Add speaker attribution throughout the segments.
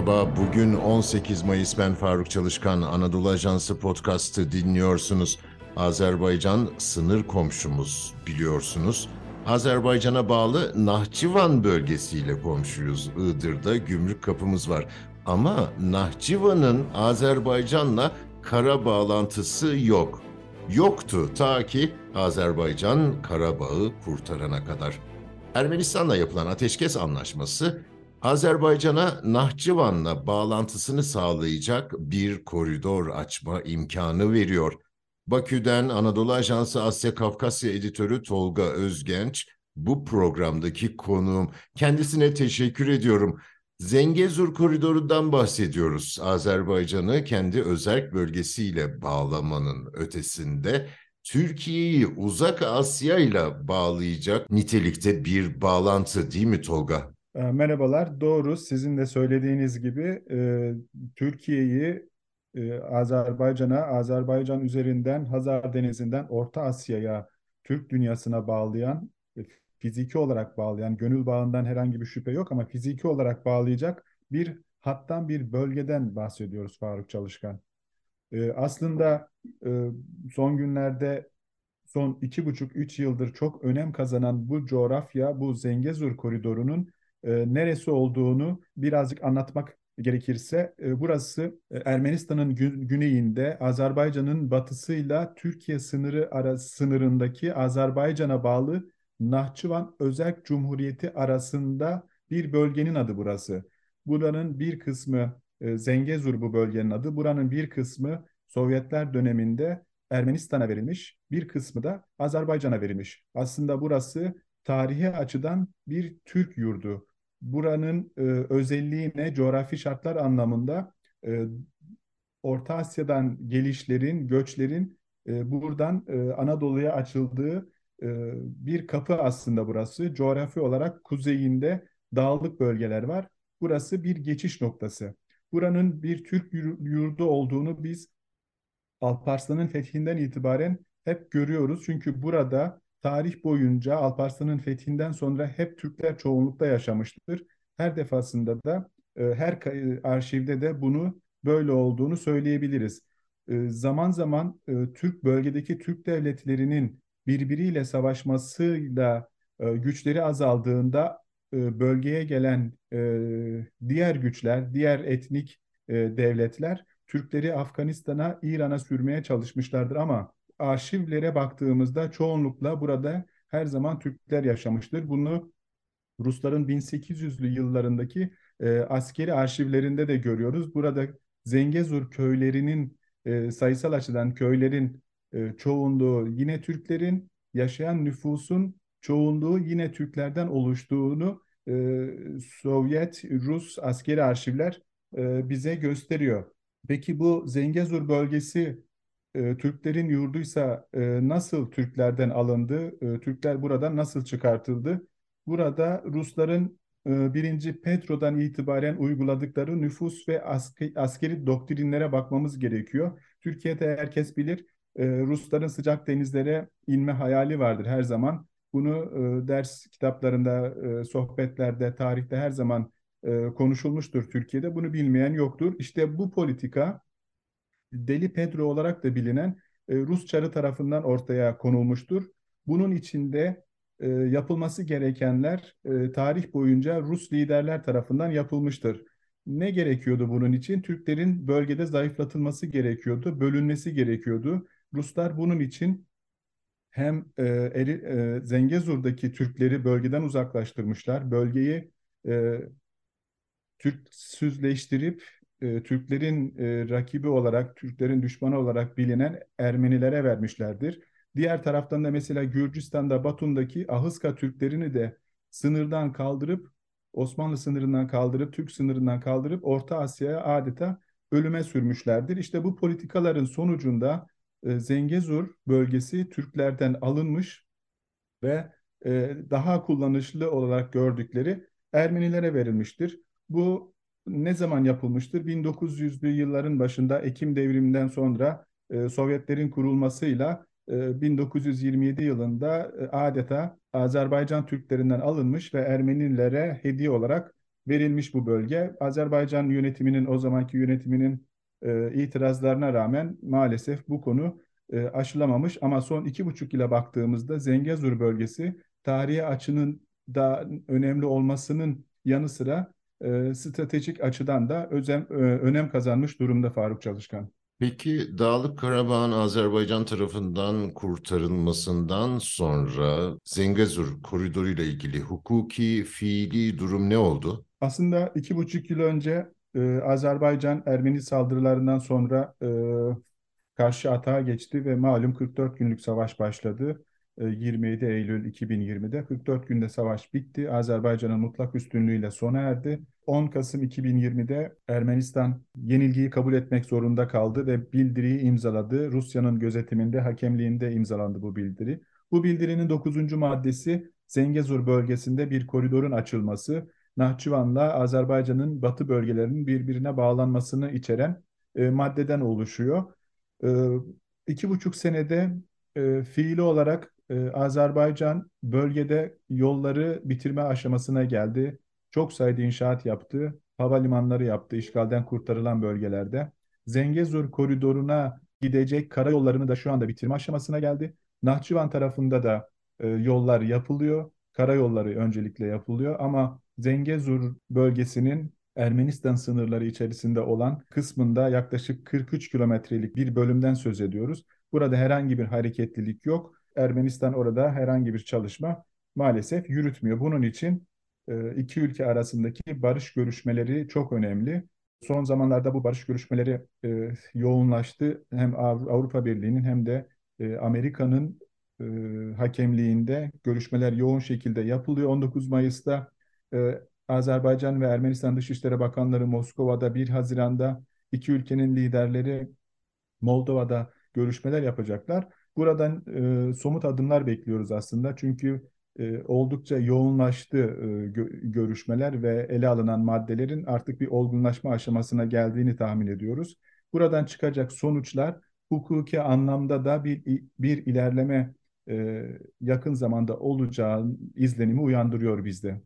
Speaker 1: Merhaba, bugün 18 Mayıs ben Faruk Çalışkan, Anadolu Ajansı podcast'ı dinliyorsunuz. Azerbaycan sınır komşumuz biliyorsunuz. Azerbaycan'a bağlı Nahçıvan bölgesiyle komşuyuz. Iğdır'da gümrük kapımız var. Ama Nahçıvan'ın Azerbaycan'la kara bağlantısı yok. Yoktu ta ki Azerbaycan Karabağ'ı kurtarana kadar. Ermenistan'la yapılan ateşkes anlaşması Azerbaycan'a Nahçıvan'la bağlantısını sağlayacak bir koridor açma imkanı veriyor. Bakü'den Anadolu Ajansı Asya Kafkasya editörü Tolga Özgenç bu programdaki konuğum. Kendisine teşekkür ediyorum. Zengezur koridorundan bahsediyoruz. Azerbaycan'ı kendi özerk bölgesiyle bağlamanın ötesinde Türkiye'yi uzak Asya ile bağlayacak nitelikte bir bağlantı değil mi Tolga?
Speaker 2: E, merhabalar. Doğru. Sizin de söylediğiniz gibi e, Türkiye'yi e, Azerbaycan'a, Azerbaycan üzerinden Hazar Denizi'nden Orta Asya'ya, Türk dünyasına bağlayan, e, fiziki olarak bağlayan, gönül bağından herhangi bir şüphe yok ama fiziki olarak bağlayacak bir hattan bir bölgeden bahsediyoruz Faruk Çalışkan. E, aslında e, son günlerde son iki buçuk üç yıldır çok önem kazanan bu coğrafya, bu Zengezur koridorunun e, neresi olduğunu birazcık anlatmak gerekirse e, burası e, Ermenistan'ın gü güneyinde Azerbaycan'ın batısıyla Türkiye sınırı ara sınırındaki Azerbaycan'a bağlı Nahçıvan Özerk Cumhuriyeti arasında bir bölgenin adı burası. Buranın bir kısmı e, Zengezur bu bölgenin adı. Buranın bir kısmı Sovyetler döneminde Ermenistan'a verilmiş, bir kısmı da Azerbaycan'a verilmiş. Aslında burası tarihi açıdan bir Türk yurdu buranın e, özelliği ne? Coğrafi şartlar anlamında e, Orta Asya'dan gelişlerin, göçlerin e, buradan e, Anadolu'ya açıldığı e, bir kapı aslında burası. Coğrafi olarak kuzeyinde dağlık bölgeler var. Burası bir geçiş noktası. Buranın bir Türk yurdu olduğunu biz Alparslan'ın fethinden itibaren hep görüyoruz. Çünkü burada tarih boyunca Alparslan'ın fethinden sonra hep Türkler çoğunlukta yaşamıştır. Her defasında da e, her arşivde de bunu böyle olduğunu söyleyebiliriz. E, zaman zaman e, Türk bölgedeki Türk devletlerinin birbiriyle savaşmasıyla güçleri azaldığında bölgeye gelen diğer güçler, diğer etnik devletler Türkleri Afganistan'a, İran'a sürmeye çalışmışlardır ama arşivlere baktığımızda çoğunlukla burada her zaman Türkler yaşamıştır. Bunu Rusların 1800'lü yıllarındaki e, askeri arşivlerinde de görüyoruz. Burada Zengezur köylerinin e, sayısal açıdan köylerin e, çoğunluğu yine Türklerin, yaşayan nüfusun çoğunluğu yine Türklerden oluştuğunu e, Sovyet, Rus askeri arşivler e, bize gösteriyor. Peki bu Zengezur bölgesi e, Türklerin yurduysa e, nasıl Türklerden alındı? E, Türkler buradan nasıl çıkartıldı? Burada Rusların e, birinci Petro'dan itibaren uyguladıkları nüfus ve askeri, askeri doktrinlere bakmamız gerekiyor. Türkiye'de herkes bilir e, Rusların sıcak denizlere inme hayali vardır her zaman. Bunu e, ders kitaplarında, e, sohbetlerde, tarihte her zaman e, konuşulmuştur Türkiye'de. Bunu bilmeyen yoktur. İşte bu politika Deli Pedro olarak da bilinen e, Rus Çarı tarafından ortaya konulmuştur. Bunun içinde e, yapılması gerekenler e, tarih boyunca Rus liderler tarafından yapılmıştır. Ne gerekiyordu bunun için? Türklerin bölgede zayıflatılması gerekiyordu, bölünmesi gerekiyordu. Ruslar bunun için hem e, Eri, e, Zengezur'daki Türkleri bölgeden uzaklaştırmışlar, bölgeyi e, Türksüzleştirip e, Türklerin e, rakibi olarak, Türklerin düşmanı olarak bilinen Ermenilere vermişlerdir. Diğer taraftan da mesela Gürcistan'da Batum'daki Ahıska Türklerini de sınırdan kaldırıp Osmanlı sınırından kaldırıp Türk sınırından kaldırıp Orta Asya'ya adeta ölüme sürmüşlerdir. İşte bu politikaların sonucunda e, Zengezur bölgesi Türklerden alınmış ve e, daha kullanışlı olarak gördükleri Ermenilere verilmiştir. Bu ne zaman yapılmıştır? 1900'lü yılların başında Ekim devriminden sonra e, Sovyetlerin kurulmasıyla 1927 yılında e, adeta Azerbaycan Türklerinden alınmış ve Ermenilere hediye olarak verilmiş bu bölge. Azerbaycan yönetiminin o zamanki yönetiminin e, itirazlarına rağmen maalesef bu konu e, aşılamamış. Ama son iki buçuk yıla baktığımızda Zengezur bölgesi tarihi açının da önemli olmasının yanı sıra e, stratejik açıdan da özem, e, önem kazanmış durumda Faruk Çalışkan.
Speaker 1: Peki Dağlık Karabağ'ın Azerbaycan tarafından kurtarılmasından sonra Zengezur koridoru ile ilgili hukuki, fiili durum ne oldu?
Speaker 2: Aslında iki buçuk yıl önce e, Azerbaycan Ermeni saldırılarından sonra e, karşı atağa geçti ve malum 44 günlük savaş başladı. 27 e, Eylül 2020'de 44 günde savaş bitti. Azerbaycan'ın mutlak üstünlüğüyle sona erdi. 10 Kasım 2020'de Ermenistan yenilgiyi kabul etmek zorunda kaldı ve bildiriyi imzaladı. Rusya'nın gözetiminde, hakemliğinde imzalandı bu bildiri. Bu bildirinin 9. maddesi Zengezur bölgesinde bir koridorun açılması, Nahçıvan'la Azerbaycan'ın batı bölgelerinin birbirine bağlanmasını içeren e, maddeden oluşuyor. E, iki buçuk senede e, fiili olarak e, Azerbaycan bölgede yolları bitirme aşamasına geldi. Çok sayıda inşaat yaptı, havalimanları yaptı işgalden kurtarılan bölgelerde. Zengezur koridoruna gidecek karayollarını da şu anda bitirme aşamasına geldi. Nahçıvan tarafında da e, yollar yapılıyor. Karayolları öncelikle yapılıyor ama Zengezur bölgesinin Ermenistan sınırları içerisinde olan kısmında yaklaşık 43 kilometrelik bir bölümden söz ediyoruz. Burada herhangi bir hareketlilik yok. Ermenistan orada herhangi bir çalışma maalesef yürütmüyor. Bunun için e, iki ülke arasındaki barış görüşmeleri çok önemli. Son zamanlarda bu barış görüşmeleri e, yoğunlaştı. Hem Avrupa Birliği'nin hem de e, Amerika'nın hakemliğinde görüşmeler yoğun şekilde yapılıyor. 19 Mayıs'ta Azerbaycan ve Ermenistan Dışişleri Bakanları Moskova'da 1 Haziran'da iki ülkenin liderleri Moldova'da görüşmeler yapacaklar. Buradan e, somut adımlar bekliyoruz aslında. Çünkü e, oldukça yoğunlaştı e, gö görüşmeler ve ele alınan maddelerin artık bir olgunlaşma aşamasına geldiğini tahmin ediyoruz. Buradan çıkacak sonuçlar hukuki anlamda da bir bir ilerleme e, yakın zamanda olacağı izlenimi uyandırıyor bizde.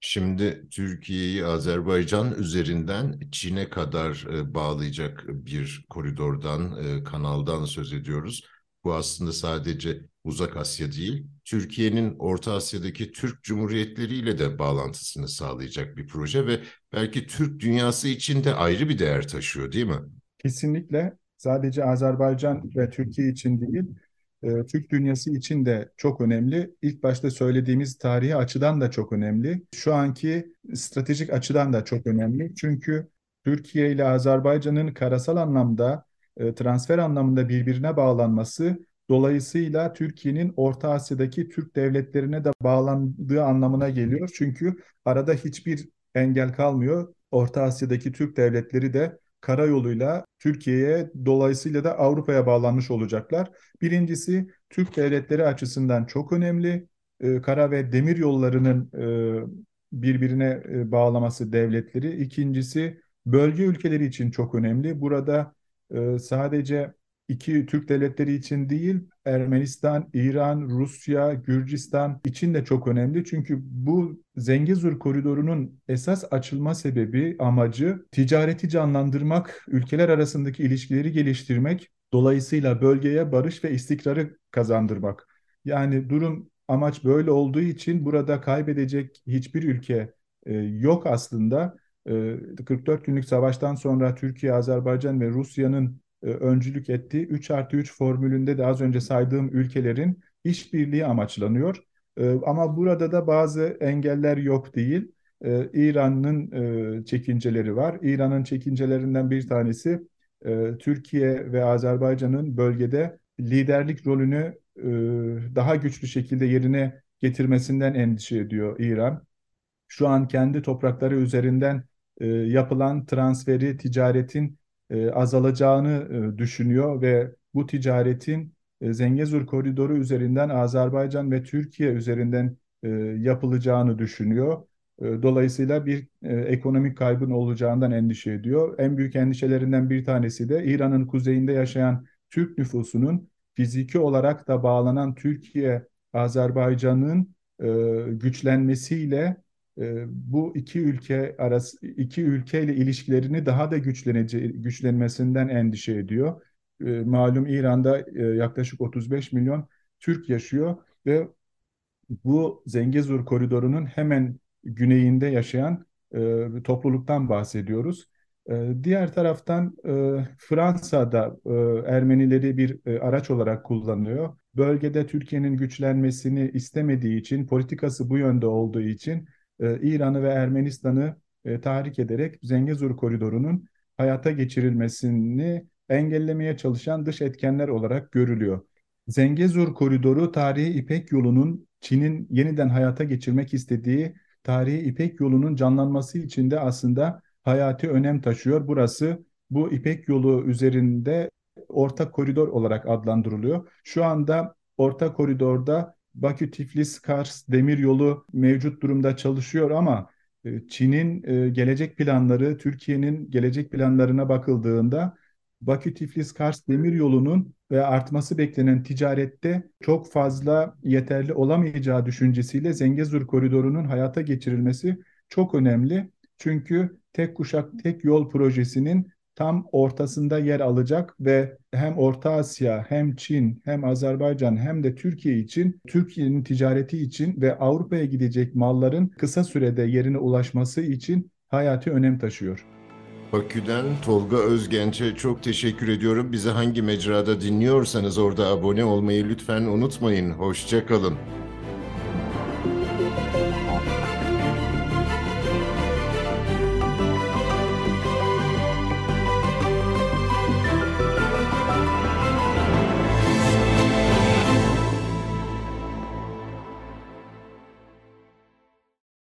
Speaker 1: Şimdi Türkiye'yi Azerbaycan üzerinden Çin'e kadar e, bağlayacak bir koridordan, e, kanaldan söz ediyoruz. Bu aslında sadece Uzak Asya değil, Türkiye'nin Orta Asya'daki Türk Cumhuriyetleriyle de bağlantısını sağlayacak bir proje ve belki Türk dünyası için de ayrı bir değer taşıyor değil mi?
Speaker 2: Kesinlikle sadece Azerbaycan ve Türkiye için değil, e, Türk dünyası için de çok önemli. İlk başta söylediğimiz tarihi açıdan da çok önemli. Şu anki stratejik açıdan da çok önemli. Çünkü Türkiye ile Azerbaycan'ın karasal anlamda, e, transfer anlamında birbirine bağlanması dolayısıyla Türkiye'nin Orta Asya'daki Türk devletlerine de bağlandığı anlamına geliyor. Çünkü arada hiçbir engel kalmıyor. Orta Asya'daki Türk devletleri de karayoluyla Türkiye'ye dolayısıyla da Avrupa'ya bağlanmış olacaklar. Birincisi Türk devletleri açısından çok önemli. E, kara ve demir yollarının e, birbirine e, bağlaması devletleri. İkincisi bölge ülkeleri için çok önemli. Burada e, sadece iki Türk devletleri için değil, Ermenistan, İran, Rusya, Gürcistan için de çok önemli. Çünkü bu Zengezur koridorunun esas açılma sebebi, amacı ticareti canlandırmak, ülkeler arasındaki ilişkileri geliştirmek, dolayısıyla bölgeye barış ve istikrarı kazandırmak. Yani durum amaç böyle olduğu için burada kaybedecek hiçbir ülke e, yok aslında. E, 44 günlük savaştan sonra Türkiye, Azerbaycan ve Rusya'nın e, öncülük ettiği 3 artı 3 formülünde de az önce saydığım ülkelerin işbirliği amaçlanıyor. E, ama burada da bazı engeller yok değil. E, İran'ın çekinceleri var. İran'ın çekincelerinden bir tanesi Türkiye ve Azerbaycan'ın bölgede liderlik rolünü daha güçlü şekilde yerine getirmesinden endişe ediyor İran. Şu an kendi toprakları üzerinden yapılan transferi, ticaretin e, azalacağını e, düşünüyor ve bu ticaretin e, Zengezur koridoru üzerinden Azerbaycan ve Türkiye üzerinden e, yapılacağını düşünüyor. E, dolayısıyla bir e, ekonomik kaybın olacağından endişe ediyor. En büyük endişelerinden bir tanesi de İran'ın kuzeyinde yaşayan Türk nüfusunun fiziki olarak da bağlanan Türkiye, Azerbaycan'ın e, güçlenmesiyle e, bu iki ülke arası iki ülkeyle ilişkilerini daha da güçlenmesinden endişe ediyor. E, malum İran'da e, yaklaşık 35 milyon Türk yaşıyor ve bu Zengezur koridorunun hemen güneyinde yaşayan e, topluluktan bahsediyoruz. E, diğer taraftan e, Fransa'da Ermenileri bir araç olarak kullanıyor. Bölgede Türkiye'nin güçlenmesini istemediği için, politikası bu yönde olduğu için e, İran'ı ve Ermenistan'ı e, tahrik ederek Zengezur koridorunun hayata geçirilmesini engellemeye çalışan dış etkenler olarak görülüyor. Zengezur koridoru tarihi İpek yolunun Çin'in yeniden hayata geçirmek istediği tarihi İpek yolunun canlanması için de aslında hayati önem taşıyor. Burası bu İpek yolu üzerinde orta koridor olarak adlandırılıyor. Şu anda orta koridorda Bakü-Tiflis-Kars demir yolu mevcut durumda çalışıyor ama e, Çin'in e, gelecek planları, Türkiye'nin gelecek planlarına bakıldığında Bakü-Tiflis-Kars demir yolunun ve artması beklenen ticarette çok fazla yeterli olamayacağı düşüncesiyle Zengezur koridorunun hayata geçirilmesi çok önemli. Çünkü tek kuşak tek yol projesinin tam ortasında yer alacak ve hem Orta Asya hem Çin hem Azerbaycan hem de Türkiye için Türkiye'nin ticareti için ve Avrupa'ya gidecek malların kısa sürede yerine ulaşması için hayati önem taşıyor.
Speaker 1: Bakü'den Tolga Özgenç'e çok teşekkür ediyorum. Bizi hangi mecrada dinliyorsanız orada abone olmayı lütfen unutmayın. Hoşçakalın.